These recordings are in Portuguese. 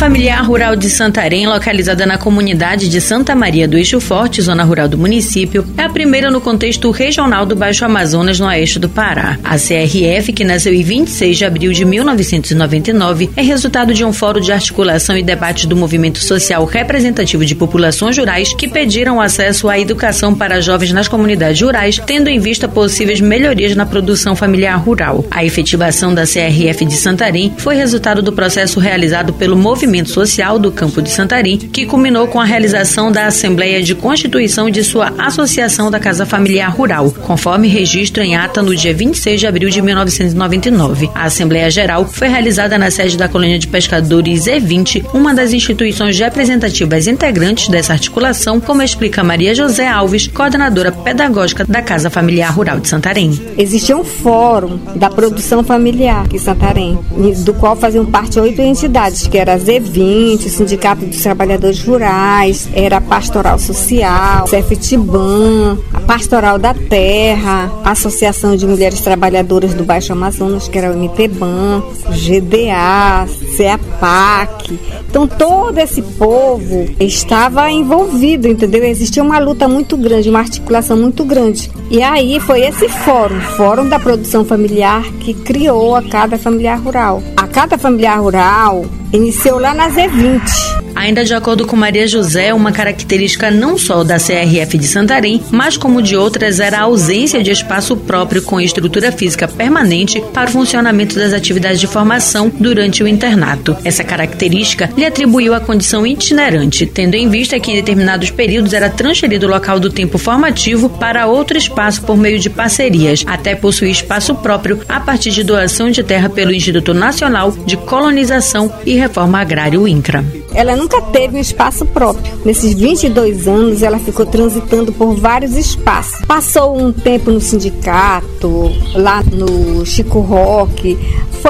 Familiar Rural de Santarém, localizada na comunidade de Santa Maria do Eixo Forte, zona rural do município, é a primeira no contexto regional do Baixo Amazonas, no oeste do Pará. A CRF, que nasceu em 26 de abril de 1999, é resultado de um fórum de articulação e debate do movimento social representativo de populações rurais que pediram acesso à educação para jovens nas comunidades rurais, tendo em vista possíveis melhorias na produção familiar rural. A efetivação da CRF de Santarém foi resultado do processo realizado pelo movimento social do campo de Santarém, que culminou com a realização da Assembleia de Constituição de sua Associação da Casa Familiar Rural, conforme registro em ata no dia 26 de abril de 1999. A Assembleia Geral foi realizada na sede da Colônia de Pescadores E20, uma das instituições representativas integrantes dessa articulação, como explica Maria José Alves, coordenadora pedagógica da Casa Familiar Rural de Santarém. Existia um fórum da produção familiar em Santarém, do qual faziam parte oito entidades, que era a Z20, o Sindicato dos Trabalhadores Rurais, era a Pastoral Social, CFTBAN, a Pastoral da Terra, a Associação de Mulheres Trabalhadoras do Baixo Amazonas, que era o MTBAN, GDA, CEAPAC. Então todo esse povo estava envolvido, entendeu? Existia uma luta muito grande, uma articulação muito grande. E aí foi esse fórum, Fórum da Produção Familiar, que criou a Cada Familiar Rural. A Cada Familiar Rural iniciou lá na Z20 Ainda de acordo com Maria José, uma característica não só da CRF de Santarém, mas como de outras, era a ausência de espaço próprio com estrutura física permanente para o funcionamento das atividades de formação durante o internato. Essa característica lhe atribuiu a condição itinerante, tendo em vista que em determinados períodos era transferido o local do tempo formativo para outro espaço por meio de parcerias, até possuir espaço próprio a partir de doação de terra pelo Instituto Nacional de Colonização e Reforma Agrária, o INCRA. Ela nunca teve um espaço próprio. Nesses 22 anos, ela ficou transitando por vários espaços. Passou um tempo no sindicato, lá no Chico Roque,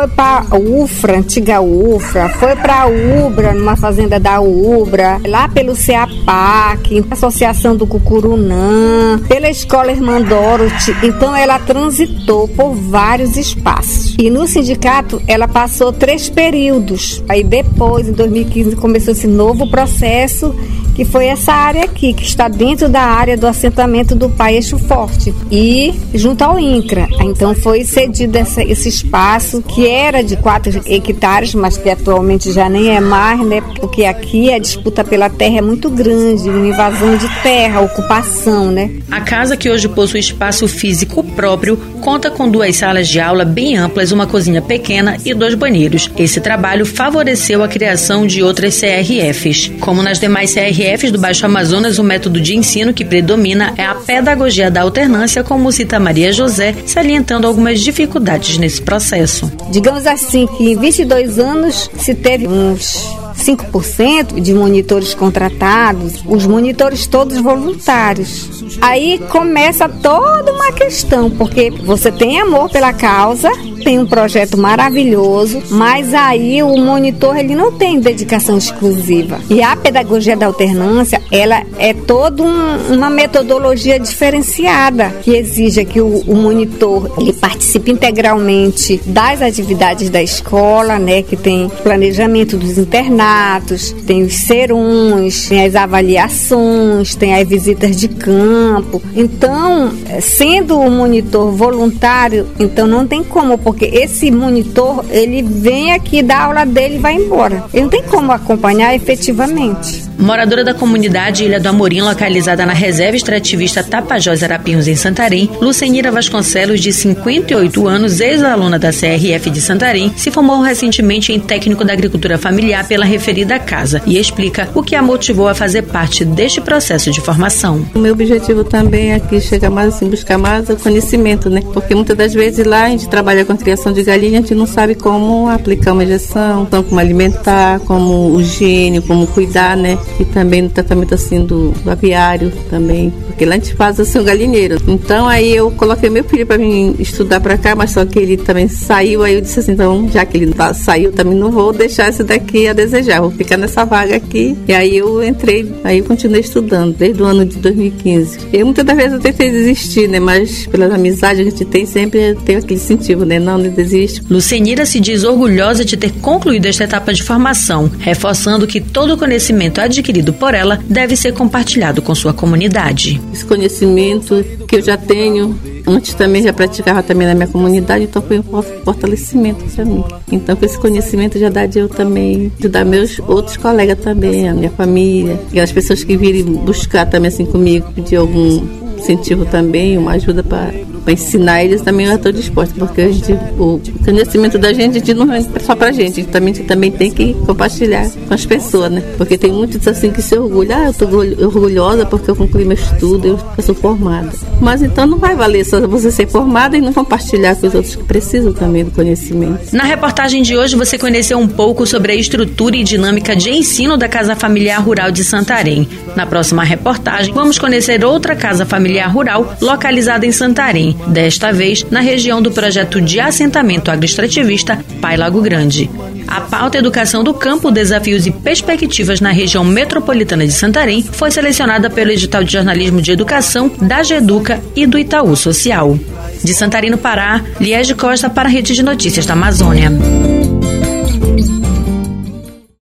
foi para UFRA, antiga UFRA, foi para UBRA, numa fazenda da UBRA, lá pelo CEAPAC, Associação do Cucurunã, pela Escola Irmandorote. Então ela transitou por vários espaços. E no sindicato ela passou três períodos. Aí depois, em 2015, começou esse novo processo que foi essa área aqui, que está dentro da área do assentamento do Pai Eixo Forte e junto ao INCRA. Então foi cedido essa, esse espaço que era de 4 hectares, mas que atualmente já nem é mais, né? Porque aqui a disputa pela terra é muito grande, uma invasão de terra, ocupação, né? A casa que hoje possui espaço físico próprio conta com duas salas de aula bem amplas, uma cozinha pequena e dois banheiros. Esse trabalho favoreceu a criação de outras CRFs. Como nas demais CRFs do Baixo Amazonas, o método de ensino que predomina é a pedagogia da alternância, como cita Maria José, salientando algumas dificuldades nesse processo. Digamos assim que em 22 anos se teve uns 5% de monitores contratados, os monitores todos voluntários. Aí começa toda uma questão, porque você tem amor pela causa, tem um projeto maravilhoso, mas aí o monitor ele não tem dedicação exclusiva. E a pedagogia da alternância, ela é toda um, uma metodologia diferenciada que exige que o, o, monitor ele participe integralmente das atividades da escola, né, que tem planejamento dos internatos, tem os serums, tem as avaliações, tem as visitas de campo. Então, sendo o monitor voluntário, então não tem como porque esse monitor, ele vem aqui dar aula dele e vai embora. Ele não tem como acompanhar efetivamente. Moradora da comunidade Ilha do Amorim, localizada na reserva extrativista Tapajós Arapinhos, em Santarém, Lucenira Vasconcelos, de 58 anos, ex-aluna da CRF de Santarém, se formou recentemente em técnico da agricultura familiar pela referida casa e explica o que a motivou a fazer parte deste processo de formação. O meu objetivo também é que chegar mais assim, buscar mais o conhecimento, né? Porque muitas das vezes lá a gente trabalha com criação de galinha, a gente não sabe como aplicar uma injeção, como alimentar, como gênio, como cuidar, né? E também no tratamento assim do, do aviário também, porque lá a gente faz assim um galinheiro. Então aí eu coloquei meu filho para vir estudar para cá, mas só que ele também saiu, aí eu disse assim, então já que ele tá, saiu, também não vou deixar esse daqui a desejar, vou ficar nessa vaga aqui. E aí eu entrei, aí eu continuei estudando desde o ano de 2015. E muitas das vezes eu tentei desistir, né, mas pela amizade que a gente tem sempre tem aquele incentivo, né, não, não desiste. Lucenira se diz orgulhosa de ter concluído esta etapa de formação, reforçando que todo o conhecimento adquirido por ela deve ser compartilhado com sua comunidade. Esse conhecimento que eu já tenho Antes também já praticava também na minha comunidade, então foi um fortalecimento para mim. Então com esse conhecimento já dá de eu também ajudar meus outros colegas também, a minha família, e as pessoas que virem buscar também assim comigo, pedir algum incentivo também, uma ajuda para ensinar eles também eu estou disposta, porque a gente, o conhecimento da gente, a gente não é só para a gente, a gente também, também tem que compartilhar com as pessoas, né? Porque tem muitos assim que se orgulham, ah, eu estou orgulhosa porque eu concluí meu estudo, eu, eu sou formada. Mas então não vai valer só você ser formada e não compartilhar com os outros que precisam também do conhecimento. Na reportagem de hoje você conheceu um pouco sobre a estrutura e dinâmica de ensino da Casa Familiar Rural de Santarém. Na próxima reportagem, vamos conhecer outra casa familiar rural localizada em Santarém desta vez na região do projeto de assentamento agroextrativista Pai Lago Grande. A pauta Educação do Campo, Desafios e Perspectivas na região metropolitana de Santarém foi selecionada pelo edital de jornalismo de educação da GEDUCA e do Itaú Social. De Santarém, no Pará, Liege Costa para a Rede de Notícias da Amazônia.